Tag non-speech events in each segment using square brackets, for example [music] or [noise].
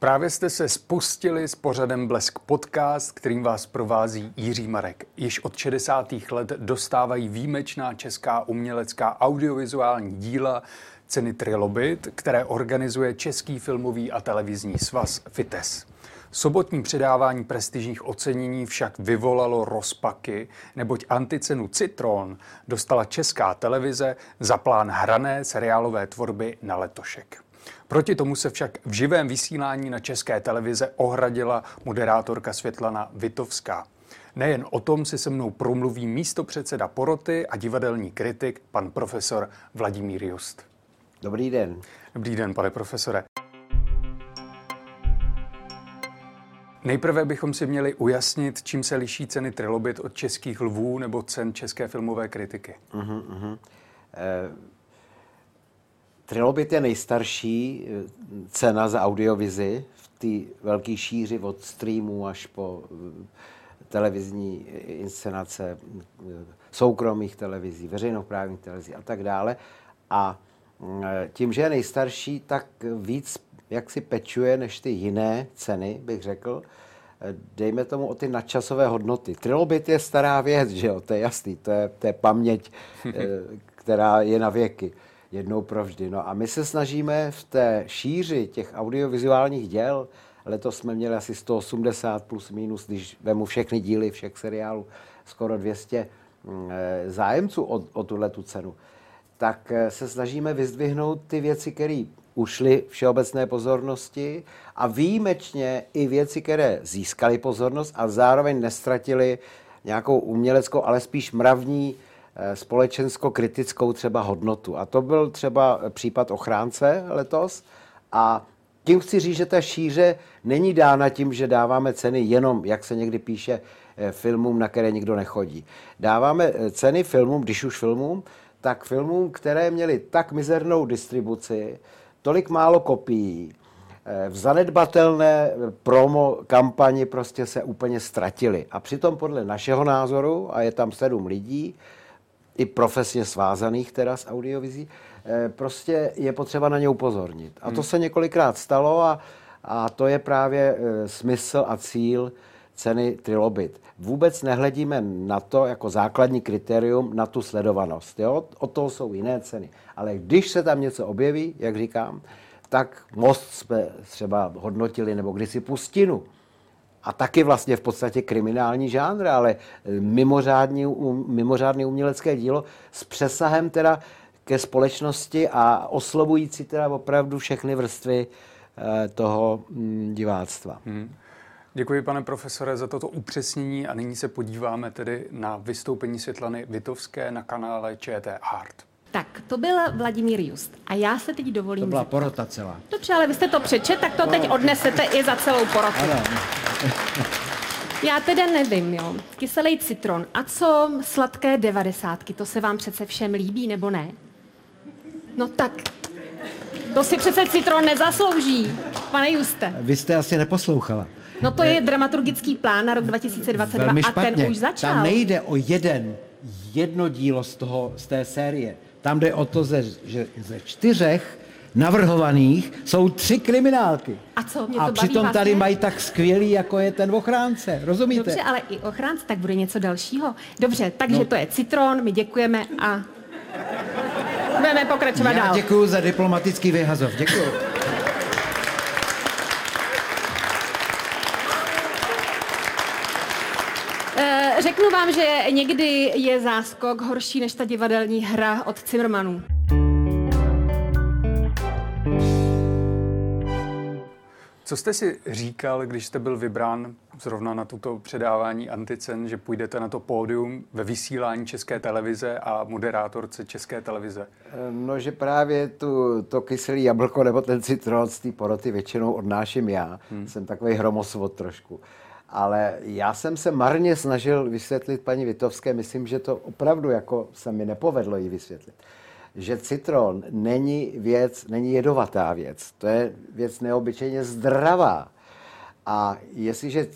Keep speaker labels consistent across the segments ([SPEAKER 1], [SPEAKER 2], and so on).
[SPEAKER 1] Právě jste se spustili s pořadem Blesk podcast, kterým vás provází Jiří Marek. Již od 60. let dostávají výjimečná česká umělecká audiovizuální díla ceny Trilobit, které organizuje Český filmový a televizní svaz FITES. Sobotní předávání prestižních ocenění však vyvolalo rozpaky, neboť anticenu Citron dostala česká televize za plán hrané seriálové tvorby na letošek. Proti tomu se však v živém vysílání na české televize ohradila moderátorka Světlana Vitovská. Nejen o tom si se mnou promluví místo předseda poroty a divadelní kritik pan profesor Vladimír Just.
[SPEAKER 2] Dobrý den.
[SPEAKER 1] Dobrý den, pane profesore. Nejprve bychom si měli ujasnit, čím se liší ceny Trilobit od českých lvů nebo cen české filmové kritiky. Uh-huh, uh-huh.
[SPEAKER 2] Trilobit je nejstarší eh, cena za audiovizi v té velké šíři od streamů až po eh, televizní inscenace eh, soukromých televizí, veřejnoprávních televizí a tak dále. A tím, že je nejstarší, tak víc jak si pečuje než ty jiné ceny, bych řekl. Dejme tomu o ty nadčasové hodnoty. Trilobit je stará věc, že jo, to je jasný, to je, to je paměť, [laughs] která je na věky jednou provždy. No a my se snažíme v té šíři těch audiovizuálních děl, letos jsme měli asi 180 plus minus, když vemu všechny díly všech seriálů, skoro 200 mm, eh, zájemců o, o tuhle tu cenu, tak eh, se snažíme vyzdvihnout ty věci, které ušly všeobecné pozornosti a výjimečně i věci, které získaly pozornost a zároveň nestratily nějakou uměleckou, ale spíš mravní společensko-kritickou třeba hodnotu. A to byl třeba případ ochránce letos. A tím chci říct, že ta šíře není dána tím, že dáváme ceny jenom, jak se někdy píše, eh, filmům, na které nikdo nechodí. Dáváme eh, ceny filmům, když už filmům, tak filmům, které měly tak mizernou distribuci, tolik málo kopií, v zanedbatelné promo kampani prostě se úplně ztratili. A přitom podle našeho názoru, a je tam sedm lidí, i profesně svázaných teda s audiovizí, eh, prostě je potřeba na ně upozornit. A to hmm. se několikrát stalo a, a to je právě eh, smysl a cíl ceny Trilobit. Vůbec nehledíme na to jako základní kritérium na tu sledovanost. Jo? O toho jsou jiné ceny. Ale když se tam něco objeví, jak říkám, tak most jsme třeba hodnotili, nebo kdysi pustinu a taky vlastně v podstatě kriminální žánr, ale eh, mimořádný, mimořádný umělecké dílo s přesahem teda ke společnosti a oslovující teda opravdu všechny vrstvy eh, toho mm, diváctva. Hmm.
[SPEAKER 1] Děkuji, pane profesore, za toto upřesnění a nyní se podíváme tedy na vystoupení Světlany Vitovské na kanále ČT Art.
[SPEAKER 3] Tak, to byl Vladimír Just. A já se teď dovolím... To
[SPEAKER 2] byla zeptat. porota celá.
[SPEAKER 3] Dobře, ale vy jste to přečet, tak to teď odnesete i za celou porotu. Ano. Já teda nevím, jo. Kyselý citron. A co sladké devadesátky? To se vám přece všem líbí, nebo ne? No tak, to si přece citron nezaslouží, pane Juste.
[SPEAKER 2] Vy jste asi neposlouchala.
[SPEAKER 3] No to je dramaturgický plán na rok 2022
[SPEAKER 2] Velmi
[SPEAKER 3] a ten už začal.
[SPEAKER 2] Tam nejde o jeden, jedno dílo z, toho, z té série. Tam jde o to, že ze čtyřech navrhovaných jsou tři kriminálky.
[SPEAKER 3] A co? Mě
[SPEAKER 2] to a přitom
[SPEAKER 3] vlastně?
[SPEAKER 2] tady mají tak skvělý, jako je ten ochránce. Rozumíte?
[SPEAKER 3] Dobře, ale i ochránce, tak bude něco dalšího. Dobře, takže no. to je citron, my děkujeme a budeme pokračovat
[SPEAKER 2] Já
[SPEAKER 3] dál.
[SPEAKER 2] děkuji za diplomatický vyhazov. Děkuji.
[SPEAKER 3] Eh, řeknu vám, že někdy je záskok horší než ta divadelní hra od Zimmermanů.
[SPEAKER 1] Co jste si říkal, když jste byl vybrán zrovna na tuto předávání Anticen, že půjdete na to pódium ve vysílání České televize a moderátorce České televize?
[SPEAKER 2] No, že právě tu, to kyselý jablko nebo ten citron z té poroty většinou odnáším já. Hmm. Jsem takový hromosvod trošku. Ale já jsem se marně snažil vysvětlit paní Vitovské, myslím, že to opravdu jako se mi nepovedlo jí vysvětlit že citron není věc, není jedovatá věc. To je věc neobyčejně zdravá. A jestliže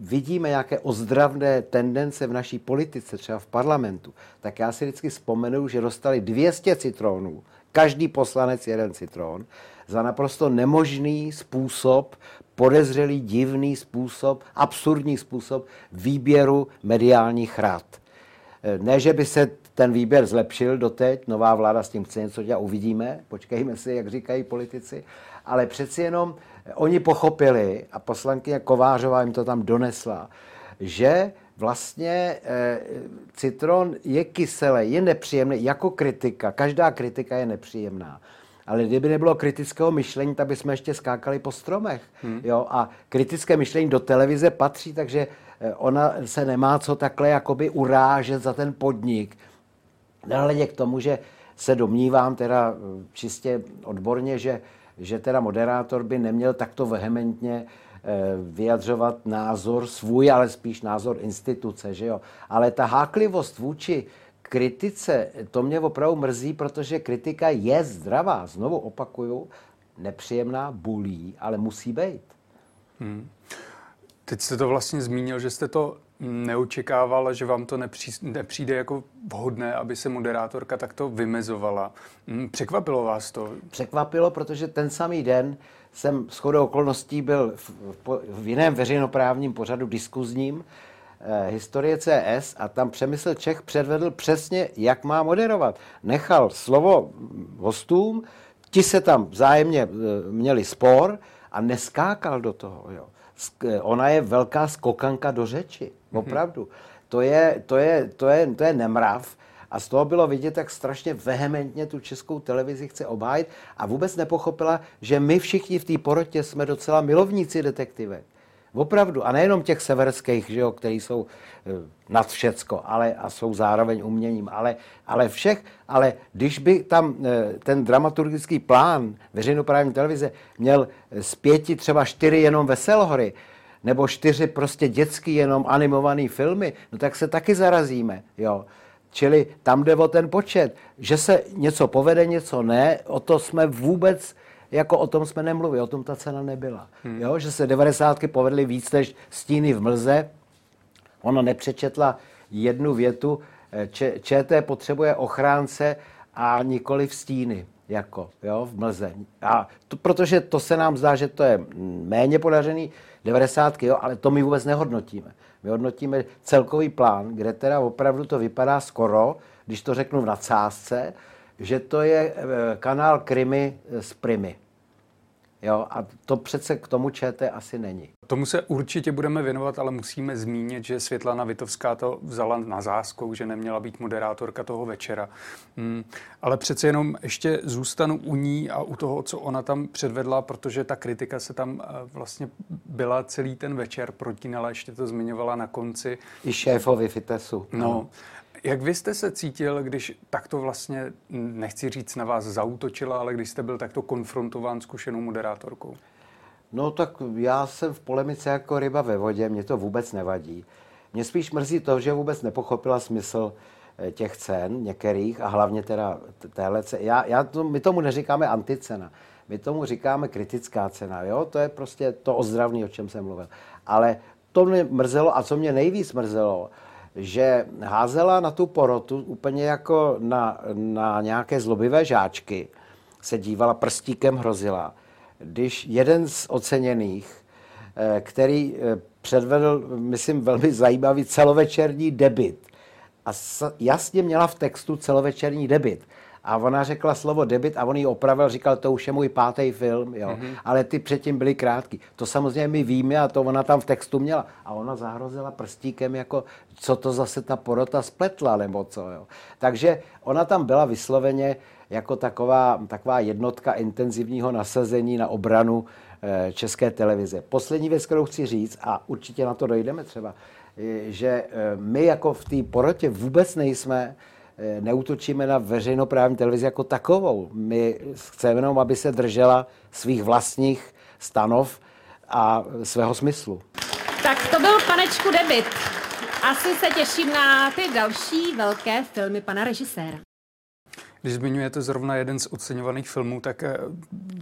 [SPEAKER 2] vidíme nějaké ozdravné tendence v naší politice, třeba v parlamentu, tak já si vždycky vzpomenu, že dostali 200 citronů každý poslanec jeden citron, za naprosto nemožný způsob, podezřelý, divný způsob, absurdní způsob výběru mediálních rad. Eh, ne, že by se ten výběr zlepšil doteď, nová vláda s tím chce něco dělat, uvidíme, počkejme si, jak říkají politici, ale přeci jenom oni pochopili, a poslankyně Kovářová jim to tam donesla, že vlastně e, citron je kyselý, je nepříjemný jako kritika. Každá kritika je nepříjemná. Ale kdyby nebylo kritického myšlení, tak bychom ještě skákali po stromech. Hmm. Jo? A kritické myšlení do televize patří, takže eh, ona se nemá co takhle jakoby urážet za ten podnik. Nehledě k tomu, že se domnívám teda eh, čistě odborně, že, že teda moderátor by neměl takto vehementně Eh, vyjadřovat názor svůj, ale spíš názor instituce, že jo. Ale ta háklivost vůči kritice, to mě opravdu mrzí, protože kritika je zdravá. Znovu opakuju, nepříjemná, bulí, ale musí být. Hmm.
[SPEAKER 1] Teď jste to vlastně zmínil, že jste to neočekával, že vám to nepří, nepřijde jako vhodné, aby se moderátorka takto vymezovala. Hmm, překvapilo vás to?
[SPEAKER 2] Překvapilo, protože ten samý den jsem shodou okolností byl v, v, v jiném veřejnoprávním pořadu diskuzním historie CS a tam Přemysl Čech předvedl přesně, jak má moderovat. Nechal slovo hostům, ti se tam vzájemně eh, měli spor a neskákal do toho. Jo. Eh, ona je velká skokanka do řeči, mhm. opravdu. To je, to je, to je, to je nemrav a z toho bylo vidět, jak strašně vehementně tu českou televizi chce obhájit a vůbec nepochopila, že my všichni v té porotě jsme docela milovníci detektivek. Opravdu. A nejenom těch severských, že jo, který jsou e, nad všecko, ale a jsou zároveň uměním, ale, ale všech, ale když by tam e, ten dramaturgický plán veřejnoprávní televize měl z pěti třeba čtyři jenom veselhory, nebo čtyři prostě dětský jenom animovaný filmy, no tak se taky zarazíme, jo. Čili tam jde o ten počet. Že se něco povede, něco ne, o to jsme vůbec, jako o tom jsme nemluvili, o tom ta cena nebyla. Hmm. Jo, že se 90. povedly víc než stíny v mlze. Ona nepřečetla jednu větu, Č- ČT potřebuje ochránce a nikoli v stíny, jako jo, v mlze. A to, protože to se nám zdá, že to je méně podařený 90. Jo, ale to my vůbec nehodnotíme. My hodnotíme celkový plán, kde teda opravdu to vypadá skoro, když to řeknu v nadsázce, že to je eh, kanál Krymy z Primy. Jo, a to přece k tomu ČT asi není.
[SPEAKER 1] Tomu se určitě budeme věnovat, ale musíme zmínit, že Světlana Vitovská to vzala na záskou, že neměla být moderátorka toho večera. Hmm, ale přece jenom ještě zůstanu u ní a u toho, co ona tam předvedla, protože ta kritika se tam eh, vlastně byla celý ten večer protínala, ještě to zmiňovala na konci.
[SPEAKER 2] I šéfovi Fitesu.
[SPEAKER 1] No, jak vy jste se cítil, když takto vlastně, nechci říct na vás zautočila, ale když jste byl takto konfrontován zkušenou moderátorkou?
[SPEAKER 2] No tak já jsem v polemice jako ryba ve vodě, mě to vůbec nevadí. Mě spíš mrzí to, že vůbec nepochopila smysl eh, těch cen některých a hlavně teda téhle ceny. Já, já to, my tomu neříkáme anticena, my tomu říkáme kritická cena, jo? To je prostě to ozdravný, o čem jsem mluvil. Ale to mě mrzelo a co mě nejvíc mrzelo, že házela na tu porotu úplně jako na, na nějaké zlobivé žáčky, se dívala prstíkem, hrozila. Když jeden z oceněných, eh, který eh, předvedl, myslím, velmi zajímavý celovečerní debit, a jasně měla v textu celovečerní debit, a ona řekla slovo debit a on ji opravil, říkal, to už je můj pátý film, jo. Mm-hmm. Ale ty předtím byly krátký. To samozřejmě my víme a to ona tam v textu měla. A ona zahrozila prstíkem, jako co to zase ta porota spletla, nebo co, jo. Takže ona tam byla vysloveně jako taková, taková jednotka intenzivního nasazení na obranu e, české televize. Poslední věc, kterou chci říct, a určitě na to dojdeme třeba, je, že e, my jako v té porotě vůbec nejsme neutočíme na veřejnoprávní televizi jako takovou. My chceme jenom, aby se držela svých vlastních stanov a svého smyslu.
[SPEAKER 3] Tak to byl panečku debit. Asi se těším na ty další velké filmy pana režiséra.
[SPEAKER 1] Když zmiňujete zrovna jeden z oceňovaných filmů, tak eh,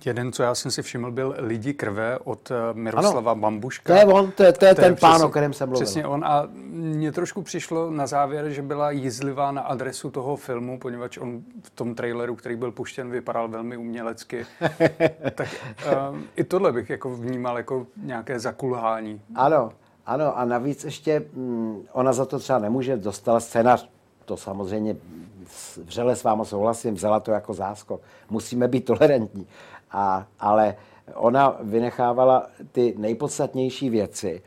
[SPEAKER 1] jeden, co já jsem si všiml, byl Lidi krve od eh, Miroslava ano, Bambuška.
[SPEAKER 2] To je on, to je, to je ten je pán, o kterém jsem mluvil.
[SPEAKER 1] Přesně on. A mně trošku přišlo na závěr, že byla jízlivá na adresu toho filmu, poněvadž on v tom traileru, který byl puštěn, vypadal velmi umělecky. [laughs] tak um, i tohle bych jako vnímal jako nějaké zakulhání.
[SPEAKER 2] Ano, ano, a navíc ještě mm, ona za to třeba nemůže, dostala scénář, to samozřejmě vřele s váma souhlasím, vzala to jako záskok. Musíme být tolerantní. A, ale ona vynechávala ty nejpodstatnější věci,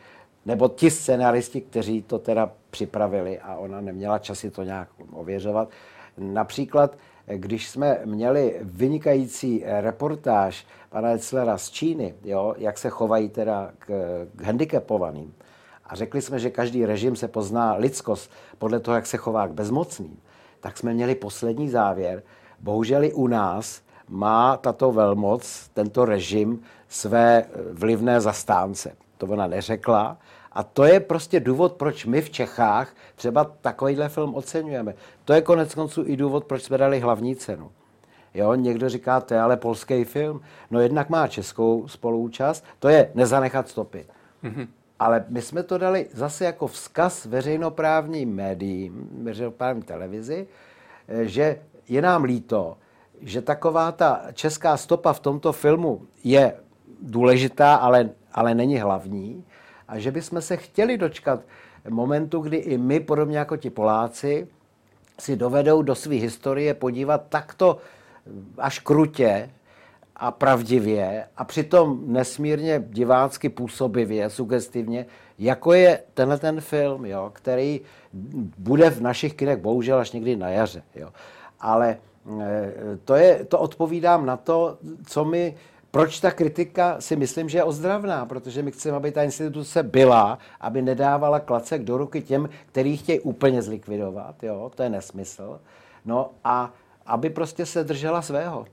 [SPEAKER 2] nebo ti scenaristi, kteří to teda připravili a ona neměla časy to nějak ověřovat. Například, když jsme měli vynikající reportáž pana Etzlera z Číny, jo, jak se chovají teda k, k handicapovaným, a řekli jsme, že každý režim se pozná lidskost podle toho, jak se chová k bezmocným, tak jsme měli poslední závěr. Bohužel i u nás má tato velmoc, tento režim, své vlivné zastánce. To ona neřekla. A to je prostě důvod, proč my v Čechách třeba takovýhle film oceňujeme. To je konec konců i důvod, proč jsme dali hlavní cenu. Jo, někdo říká, to je ale polský film. No jednak má českou spoluúčast, to je nezanechat stopy. Mm-hmm. Ale my jsme to dali zase jako vzkaz veřejnoprávním médiím, veřejnoprávní televizi, eh, že je nám líto, že taková ta česká stopa v tomto filmu je důležitá, ale, ale není hlavní. A že bychom se chtěli dočkat momentu, kdy i my, podobně jako ti Poláci, si dovedou do své historie podívat takto až krutě a pravdivě a přitom nesmírně divácky působivě, sugestivně, jako je tenhle ten film, jo, který bude v našich kinech bohužel až někdy na jaře. Jo. Ale e, to, je, to odpovídám na to, co mi proč ta kritika si myslím, že je ozdravná, protože my chceme, aby ta instituce byla, aby nedávala klacek do ruky těm, který chtějí úplně zlikvidovat, jo, to je nesmysl. No a aby prostě se držela svého.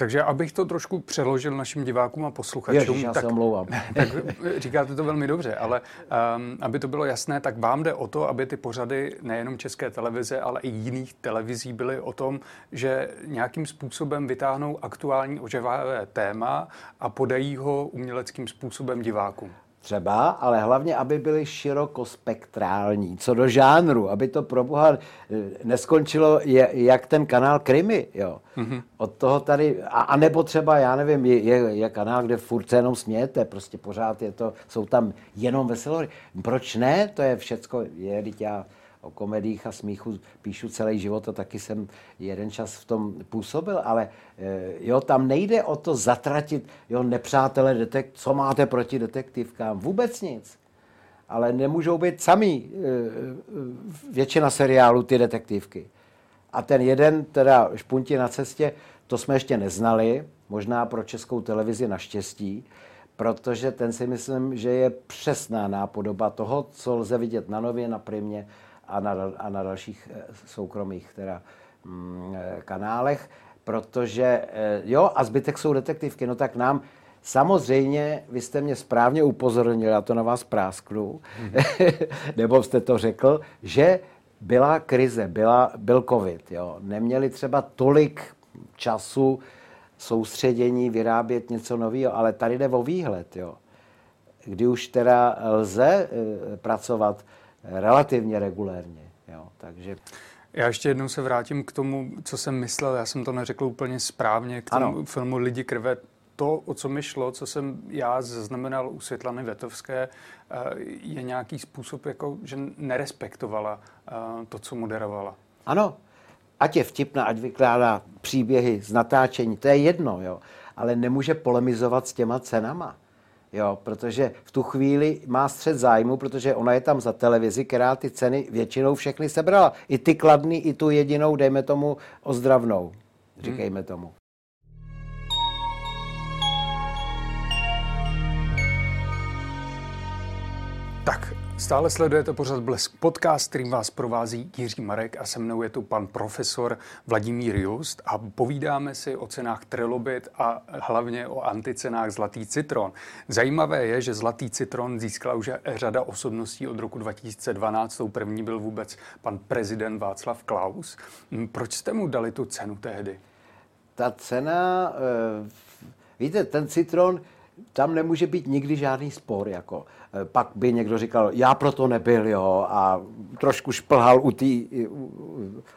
[SPEAKER 1] Takže abych to trošku přeložil našim divákům a posluchačům,
[SPEAKER 2] Ježiš, já tak, se omlouvám. [laughs]
[SPEAKER 1] tak říkáte to velmi dobře, ale um, aby to bylo jasné, tak vám jde o to, aby ty pořady nejenom české televize, ale i jiných televizí byly o tom, že nějakým způsobem vytáhnou aktuální oživavé téma a podají ho uměleckým způsobem divákům.
[SPEAKER 2] Třeba, ale hlavně, aby byly širokospektrální, co do žánru, aby to pro boha eh, neskončilo je, jak ten kanál Krymy, jo. Mm-hmm. Od toho tady, a, a nebo třeba, já nevím, je, je, je kanál, kde furt se jenom smějete, prostě pořád je to, jsou tam jenom veselory. Proč ne? To je všecko, je, já o komediích a smíchu píšu celý život a taky jsem jeden čas v tom působil, ale eh, jo, tam nejde o to zatratit, jo, nepřátelé detek, co máte proti detektivkám? Vůbec nic. Ale nemůžou být sami eh, většina seriálů ty detektivky. A ten jeden, teda Špunti na cestě, to jsme ještě neznali, možná pro českou televizi naštěstí, protože ten si myslím, že je přesná nápodoba toho, co lze vidět na nově, na primě a na, a na dalších eh, soukromých teda, mm, eh, kanálech, protože eh, jo, a zbytek jsou detektivky, no tak nám Samozřejmě, vy jste mě správně upozornil, já to na vás prásknu, mm-hmm. [laughs] nebo jste to řekl, že byla krize, byla, byl covid. Jo. Neměli třeba tolik času, soustředění, vyrábět něco nového, ale tady jde o výhled. Jo. Kdy už teda lze e, pracovat relativně regulérně. Jo. Takže...
[SPEAKER 1] Já ještě jednou se vrátím k tomu, co jsem myslel. Já jsem to neřekl úplně správně k tomu ano. filmu Lidi krve. To, o co mi šlo, co jsem já zaznamenal u Světlany Vetovské, eh, je nějaký způsob, jako, že nerespektovala eh, to, co moderovala.
[SPEAKER 2] Ano, ať je vtipná, ať vykládá příběhy z natáčení, to je jedno, jo. ale nemůže polemizovat s těma cenama. Jo, protože v tu chvíli má střed zájmu, protože ona je tam za televizi, která ty ceny většinou všechny sebrala. I ty kladný, i tu jedinou, dejme tomu, ozdravnou, říkejme hmm. tomu.
[SPEAKER 1] Tak, stále sledujete pořád Blesk podcast, kterým vás provází Jiří Marek a se mnou je tu pan profesor Vladimír Just a povídáme si o cenách Trilobit a hlavně o anticenách Zlatý citron. Zajímavé je, že Zlatý citron získala už řada osobností od roku 2012. Tou první byl vůbec pan prezident Václav Klaus. Hm, proč jste mu dali tu cenu tehdy?
[SPEAKER 2] Ta cena, eh, víte, ten citron, tam nemůže být nikdy žádný spor. Jako. Eh, pak by někdo říkal, já proto nebyl, jo, a trošku šplhal u té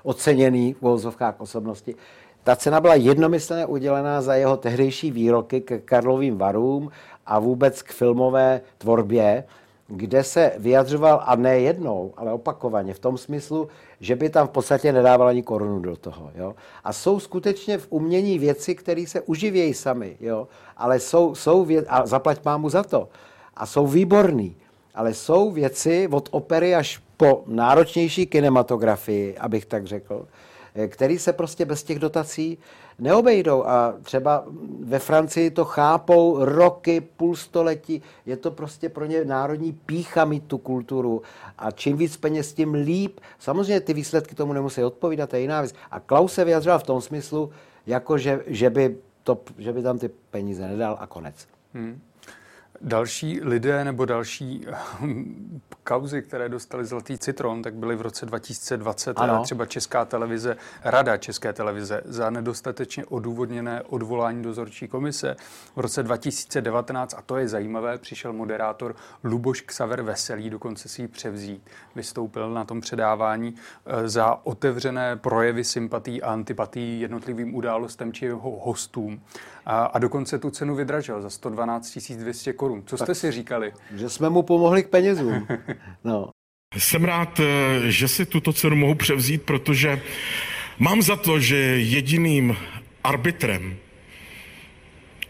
[SPEAKER 2] oceněný v uvozovkách osobnosti. Ta cena byla jednomyslně udělená za jeho tehdejší výroky k Karlovým varům a vůbec k filmové tvorbě, kde se vyjadřoval, a ne jednou, ale opakovaně, v tom smyslu, že by tam v podstatě nedával ani korunu do toho. Jo? A jsou skutečně v umění věci, které se uživějí sami, jo? ale jsou, jsou věci, a zaplať mámu za to, a jsou výborný, ale jsou věci od opery až po náročnější kinematografii, abych tak řekl, který se prostě bez těch dotací neobejdou. A třeba ve Francii to chápou roky, půl století. Je to prostě pro ně národní pícha mít tu kulturu. A čím víc peněz, tím líp. Samozřejmě ty výsledky tomu nemusí odpovídat, to je jiná věc. A Klaus se vyjadřoval v tom smyslu, jako že, že, by, to, že by tam ty peníze nedal a konec. Hmm.
[SPEAKER 1] Další lidé nebo další kauzy, které dostali zlatý citron, tak byly v roce 2020 ano. třeba Česká televize, Rada České televize za nedostatečně odůvodněné odvolání dozorčí komise. V roce 2019, a to je zajímavé, přišel moderátor Luboš Ksaver Veselý, dokonce si ji převzít. Vystoupil na tom předávání eh, za otevřené projevy sympatí a antipatí jednotlivým událostem či jeho hostům. A, a dokonce tu cenu vydražil za 112 200 korun. Co jste tak, si říkali?
[SPEAKER 2] Že jsme mu pomohli k penězům. [laughs] No.
[SPEAKER 4] Jsem rád, eh, že si tuto cenu mohu převzít, protože mám za to, že jediným arbitrem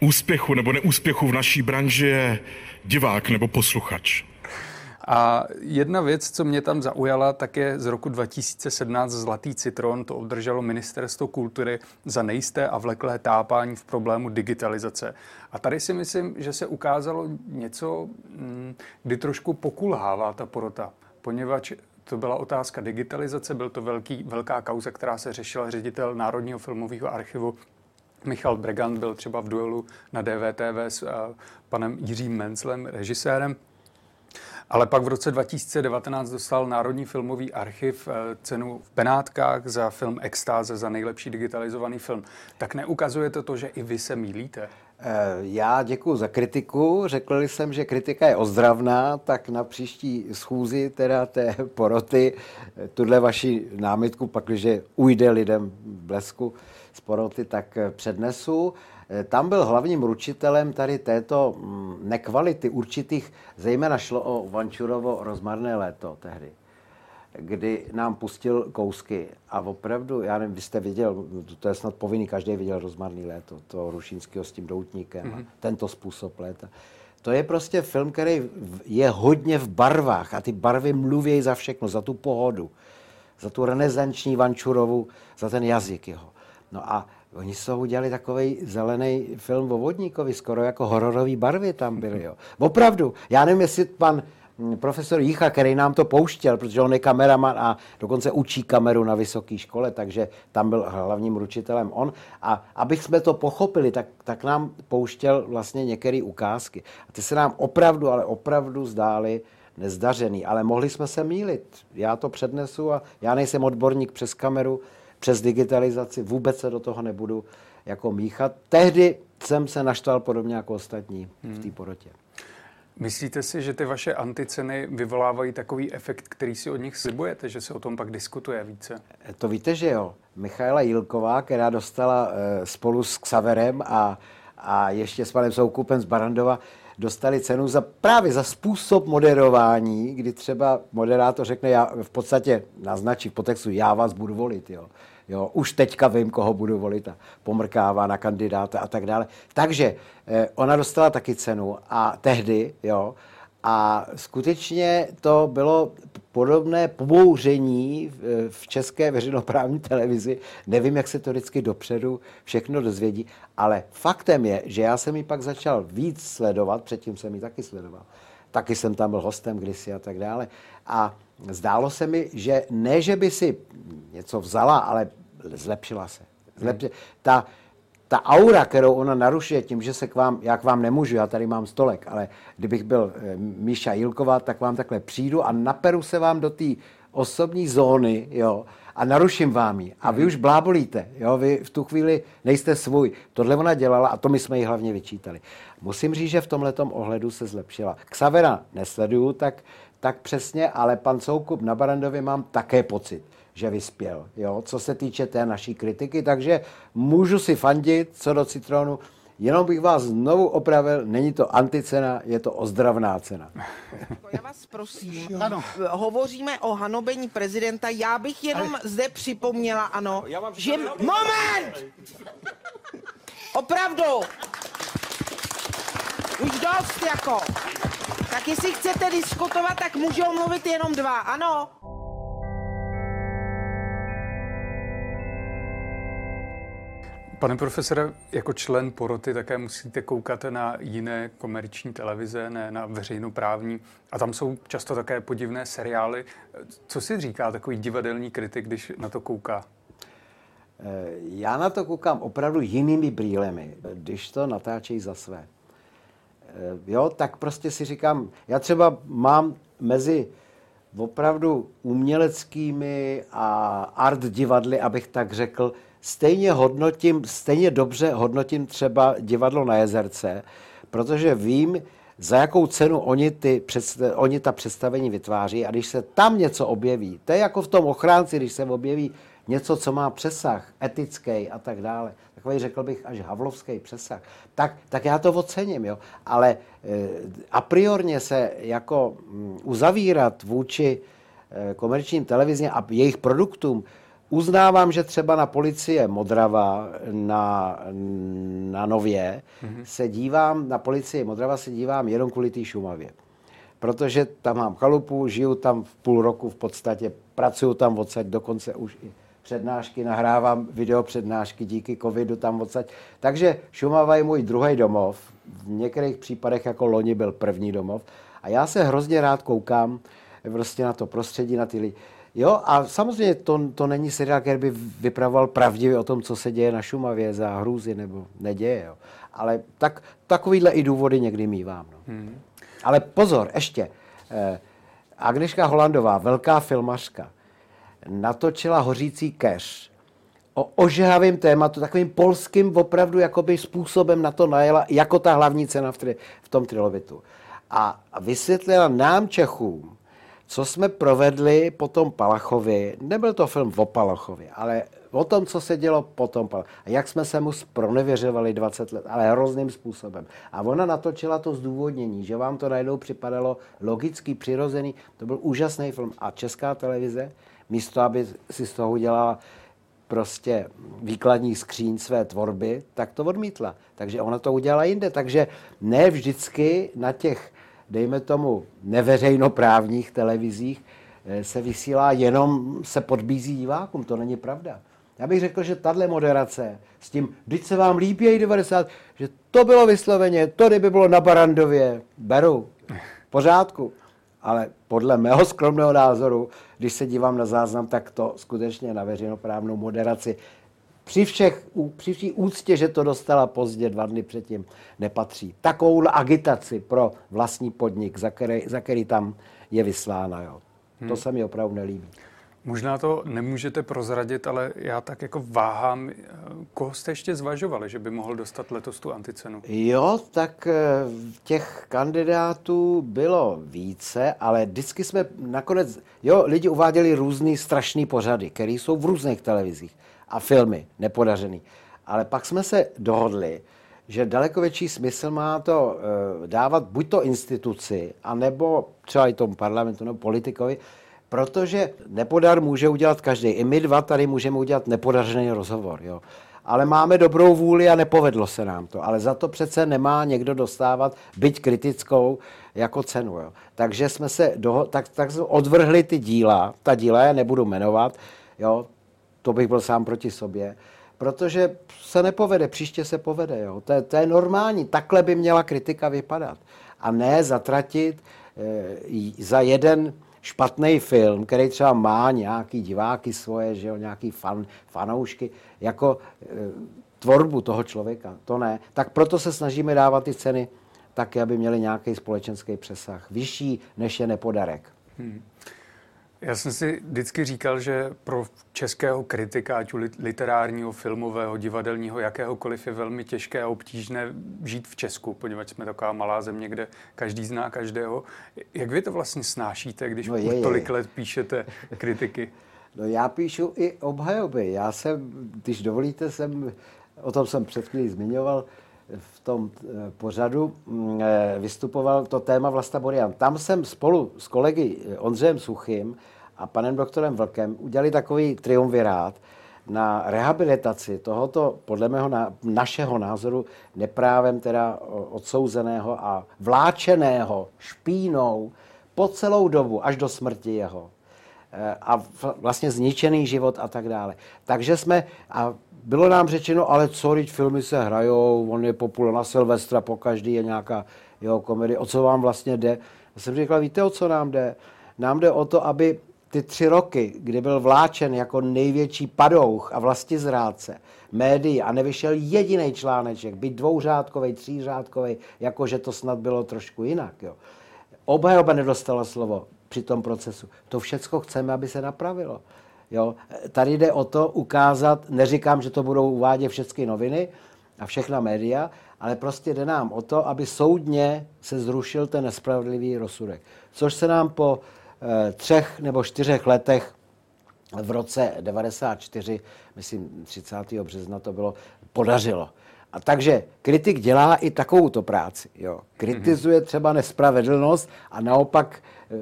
[SPEAKER 4] úspěchu nebo neúspěchu v naší branži je divák nebo posluchač.
[SPEAKER 1] A jedna věc, co mě tam zaujala, tak je z roku 2017 Zlatý citron. To obdrželo Ministerstvo kultury za nejisté a vleklé tápání v problému digitalizace. A tady si myslím, že se ukázalo něco, mm, kdy trošku pokulhává ta porota, poněvadž to byla otázka digitalizace, byl to velký, velká kauza, která se řešila ředitel Národního filmového archivu Michal Bregant byl třeba v duelu na DVTV s uh, panem Jiřím Menclem, režisérem. Ale pak v roce 2019 dostal Národní filmový archiv eh, cenu v Benátkách za film Extáze za nejlepší digitalizovaný film. Tak neukazujete to, že i vy se mílíte?
[SPEAKER 2] Eh, já děkuji za kritiku. Řekl jsem, že kritika je ozdravná, tak na příští schůzi teda té poroty eh, tuhle vaši námitku, pakliže ujde lidem blesku z poroty, tak přednesu. Eh, tam byl hlavním ručitelem tady této mm, nekvality určitých, zejména šlo o Vančurovo rozmarné léto tehdy, kdy nám pustil kousky a opravdu, já nevím, vy jste viděl, to je snad povinný, každý viděl rozmarný léto, to Rušínského s tím doutníkem, mm-hmm. tento způsob léta. To je prostě film, který je hodně v barvách a ty barvy mluví za všechno, za tu pohodu, za tu renesanční Vančurovu, za ten jazyk jeho. No a Oni toho udělali takový zelený film o vodníkovi, skoro jako hororový barvy tam byly. Jo. Opravdu. Já nevím, jestli pan hm, profesor Jícha, který nám to pouštěl, protože on je kameraman a dokonce učí kameru na vysoké škole, takže tam byl hlavním ručitelem on. A abych jsme to pochopili, tak, tak nám pouštěl vlastně některé ukázky. A ty se nám opravdu, ale opravdu zdály nezdařený, ale mohli jsme se mílit. Já to přednesu a já nejsem odborník přes kameru, přes digitalizaci, vůbec se do toho nebudu jako míchat. Tehdy jsem se naštval podobně jako ostatní v té hmm. porotě.
[SPEAKER 1] Myslíte si, že ty vaše anticeny vyvolávají takový efekt, který si od nich slibujete, že se o tom pak diskutuje více?
[SPEAKER 2] To víte, že jo. Michaela Jilková, která dostala e, spolu s Xaverem a, a ještě s panem Soukupem z Barandova, dostali cenu za právě za způsob moderování, kdy třeba moderátor řekne, já v podstatě naznačí v potextu, já vás budu volit. Jo. Jo, už teďka vím, koho budu volit a pomrkává na kandidáta a tak dále. Takže eh, ona dostala taky cenu a tehdy, jo, a skutečně to bylo podobné pobouření v české veřejnoprávní televizi. Nevím, jak se to vždycky dopředu všechno dozvědí, ale faktem je, že já jsem ji pak začal víc sledovat, předtím jsem ji taky sledoval, taky jsem tam byl hostem kdysi a tak dále. A zdálo se mi, že ne, že by si něco vzala, ale zlepšila se. Zlepšila. Ta, ta aura, kterou ona narušuje tím, že se k vám, já k vám nemůžu, já tady mám stolek, ale kdybych byl eh, Míša Jilková, tak vám takhle přijdu a naperu se vám do té osobní zóny, jo, a naruším vám ji. A vy mhm. už blábolíte, jo, vy v tu chvíli nejste svůj. Tohle ona dělala a to my jsme ji hlavně vyčítali. Musím říct, že v tomhle ohledu se zlepšila. Xavera nesleduju tak, tak přesně, ale pan Soukup na Barandově mám také pocit, že vyspěl, jo, co se týče té naší kritiky, takže můžu si fandit co do citronu, Jenom bych vás znovu opravil, není to anticena, je to ozdravná cena.
[SPEAKER 5] Já vás prosím, ano. hovoříme o hanobení prezidenta, já bych jenom Ale... zde připomněla, ano, že... Moment! Opravdu! Už dost, jako. Tak jestli chcete diskutovat, tak můžou mluvit jenom dva, ano?
[SPEAKER 1] Pane profesore, jako člen poroty také musíte koukat na jiné komerční televize, ne na veřejnoprávní. A tam jsou často také podivné seriály. Co si říká takový divadelní kritik, když na to kouká?
[SPEAKER 2] Eh, já na to koukám opravdu jinými brýlemi, když to natáčejí za své. Eh, jo, tak prostě si říkám, já třeba mám mezi opravdu uměleckými a art divadly, abych tak řekl, stejně hodnotím, stejně dobře hodnotím třeba divadlo na Jezerce, protože vím, za jakou cenu oni, ty, oni ta představení vytváří a když se tam něco objeví, to je jako v tom ochránci, když se objeví něco, co má přesah etický a tak dále, takový řekl bych až havlovský přesah, tak, tak já to ocením, jo. Ale e, a priorně se jako mm, uzavírat vůči e, komerčním televizním a jejich produktům, Uznávám, že třeba na policie Modrava na, na Nově mm-hmm. se dívám, na policii Modrava se dívám jenom kvůli té Šumavě. Protože tam mám chalupu, žiju tam v půl roku v podstatě, pracuju tam odsaď, dokonce už i přednášky, nahrávám video přednášky díky covidu tam odsaď. Takže Šumava je můj druhý domov, v některých případech jako loni byl první domov. A já se hrozně rád koukám prostě na to prostředí, na ty lidi. Jo, a samozřejmě to, to není seriál, který by vypravoval pravdivě o tom, co se děje na Šumavě za hrůzy nebo neděje. Jo. Ale tak, takovýhle i důvody někdy mývám. No. Hmm. Ale pozor, ještě. Eh, Agnieszka Holandová, velká filmařka, natočila Hořící keř o ožehavém tématu, takovým polským opravdu jakoby způsobem na to najela, jako ta hlavní cena v, tri, v tom trilobitu. A vysvětlila nám Čechům, co jsme provedli po tom Palachovi, nebyl to film o Palachovi, ale o tom, co se dělo po tom Palachovi. A jak jsme se mu pronevěřovali 20 let, ale hrozným způsobem. A ona natočila to zdůvodnění, že vám to najednou připadalo logicky přirozený. To byl úžasný film. A česká televize, místo, aby si z toho udělala prostě výkladní skříň své tvorby, tak to odmítla. Takže ona to udělala jinde. Takže ne vždycky na těch dejme tomu, neveřejnoprávních televizích eh, se vysílá jenom, se podbízí divákům. To není pravda. Já bych řekl, že tahle moderace s tím, když se vám líbí 90, že to bylo vysloveně, to kdyby bylo na Barandově, beru, pořádku. Ale podle mého skromného názoru, když se dívám na záznam, tak to skutečně na veřejnoprávnou moderaci při, všech, při všech úctě, že to dostala pozdě dva dny předtím, nepatří. Takovou agitaci pro vlastní podnik, za který, za který tam je vyslána. Jo. Hmm. To se mi opravdu nelíbí.
[SPEAKER 1] Možná to nemůžete prozradit, ale já tak jako váhám, koho jste ještě zvažovali, že by mohl dostat letos tu anticenu?
[SPEAKER 2] Jo, tak eh, těch kandidátů bylo více, ale vždycky jsme nakonec, jo, lidi uváděli různý strašný pořady, které jsou v různých televizích a filmy nepodařený. Ale pak jsme se dohodli, že daleko větší smysl má to uh, dávat buď to instituci, anebo třeba i tomu parlamentu nebo politikovi, protože nepodar může udělat každý. I my dva tady můžeme udělat nepodařený rozhovor. Jo. Ale máme dobrou vůli a nepovedlo se nám to. Ale za to přece nemá někdo dostávat, byť kritickou, jako cenu. Jo. Takže jsme se doho- tak, tak odvrhli ty díla, ta díla já nebudu jmenovat, jo, to bych byl sám proti sobě, protože se nepovede, příště se povede. Jo. To, je, to je normální, takhle by měla kritika vypadat. A ne zatratit za jeden špatný film, který třeba má nějaký diváky svoje, že jo, nějaký fan, fanoušky, jako e, tvorbu toho člověka, to ne. Tak proto se snažíme dávat ty ceny tak, aby měly nějaký společenský přesah. Vyšší, než je nepodarek. Hmm.
[SPEAKER 1] Já jsem si vždycky říkal, že pro českého kritika, ať literárního, filmového, divadelního, jakéhokoliv, je velmi těžké a obtížné žít v Česku, poněvadž jsme taková malá země, kde každý zná každého. Jak vy to vlastně snášíte, když no je, tolik let píšete kritiky? [laughs]
[SPEAKER 2] No já píšu i obhajoby. Já jsem, když dovolíte, jsem, o tom jsem před chvílí zmiňoval, v tom eh, pořadu mm, eh, vystupoval to téma Vlasta Borian. Tam jsem spolu s kolegy Ondřejem Suchým a panem doktorem Vlkem udělali takový triumvirát na rehabilitaci tohoto, podle mého, našeho názoru, neprávem teda odsouzeného a vláčeného špínou po celou dobu, až do smrti jeho. Eh, a vlastně zničený život a tak dále. Takže jsme, a bylo nám řečeno, ale co, teď filmy se hrajou, on je populární na Silvestra, po každý je nějaká jeho komedie, o co vám vlastně jde? Já jsem říkal, víte, o co nám jde? Nám jde o to, aby ty tři roky, kdy byl vláčen jako největší padouch a zrádce médií a nevyšel jediný článeček, být dvouřádkový, třířádkový, jakože to snad bylo trošku jinak. Jo. Obhajoba nedostala slovo při tom procesu. To všechno chceme, aby se napravilo. Jo. Tady jde o to ukázat, neříkám, že to budou uvádět všechny noviny a všechna média, ale prostě jde nám o to, aby soudně se zrušil ten nespravedlivý rozsudek. Což se nám po eh, třech nebo čtyřech letech v roce 94, myslím 30. března to bylo, podařilo. A takže kritik dělá i takovouto práci. Jo. Kritizuje třeba nespravedlnost a naopak e,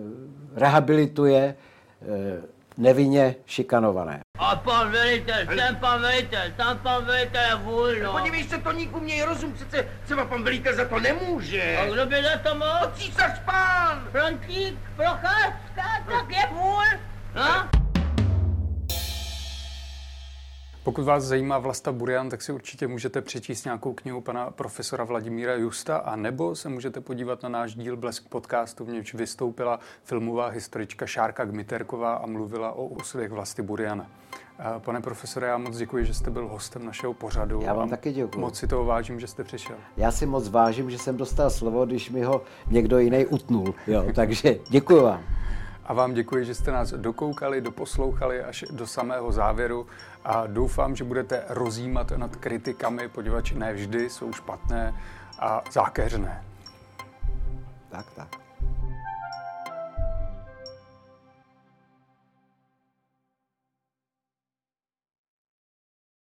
[SPEAKER 2] rehabilituje e, nevinně šikanované.
[SPEAKER 6] A pan velitel, ten pan velitel, tam pan velitel je vůl, no.
[SPEAKER 7] Podívej se, to nikdo mě rozum, přece třeba pan velitel za to nemůže.
[SPEAKER 6] A kdo by za to mohl?
[SPEAKER 7] Císař pán!
[SPEAKER 6] Frontík, Procházka,
[SPEAKER 1] Pokud vás zajímá Vlasta Burian, tak si určitě můžete přečíst nějakou knihu pana profesora Vladimíra Justa a nebo se můžete podívat na náš díl Blesk podcastu, v němž vystoupila filmová historička Šárka Gmiterková a mluvila o úsudech Vlasty Buriana. Pane profesore, já moc děkuji, že jste byl hostem našeho pořadu.
[SPEAKER 2] Já vám taky děkuji.
[SPEAKER 1] Moc si toho vážím, že jste přišel.
[SPEAKER 2] Já si moc vážím, že jsem dostal slovo, když mi ho někdo jiný utnul. Jo, [laughs] takže děkuji vám.
[SPEAKER 1] A vám děkuji, že jste nás dokoukali, doposlouchali až do samého závěru a doufám, že budete rozjímat nad kritikami, poněvadž ne vždy jsou špatné a zákeřné.
[SPEAKER 2] Tak, tak.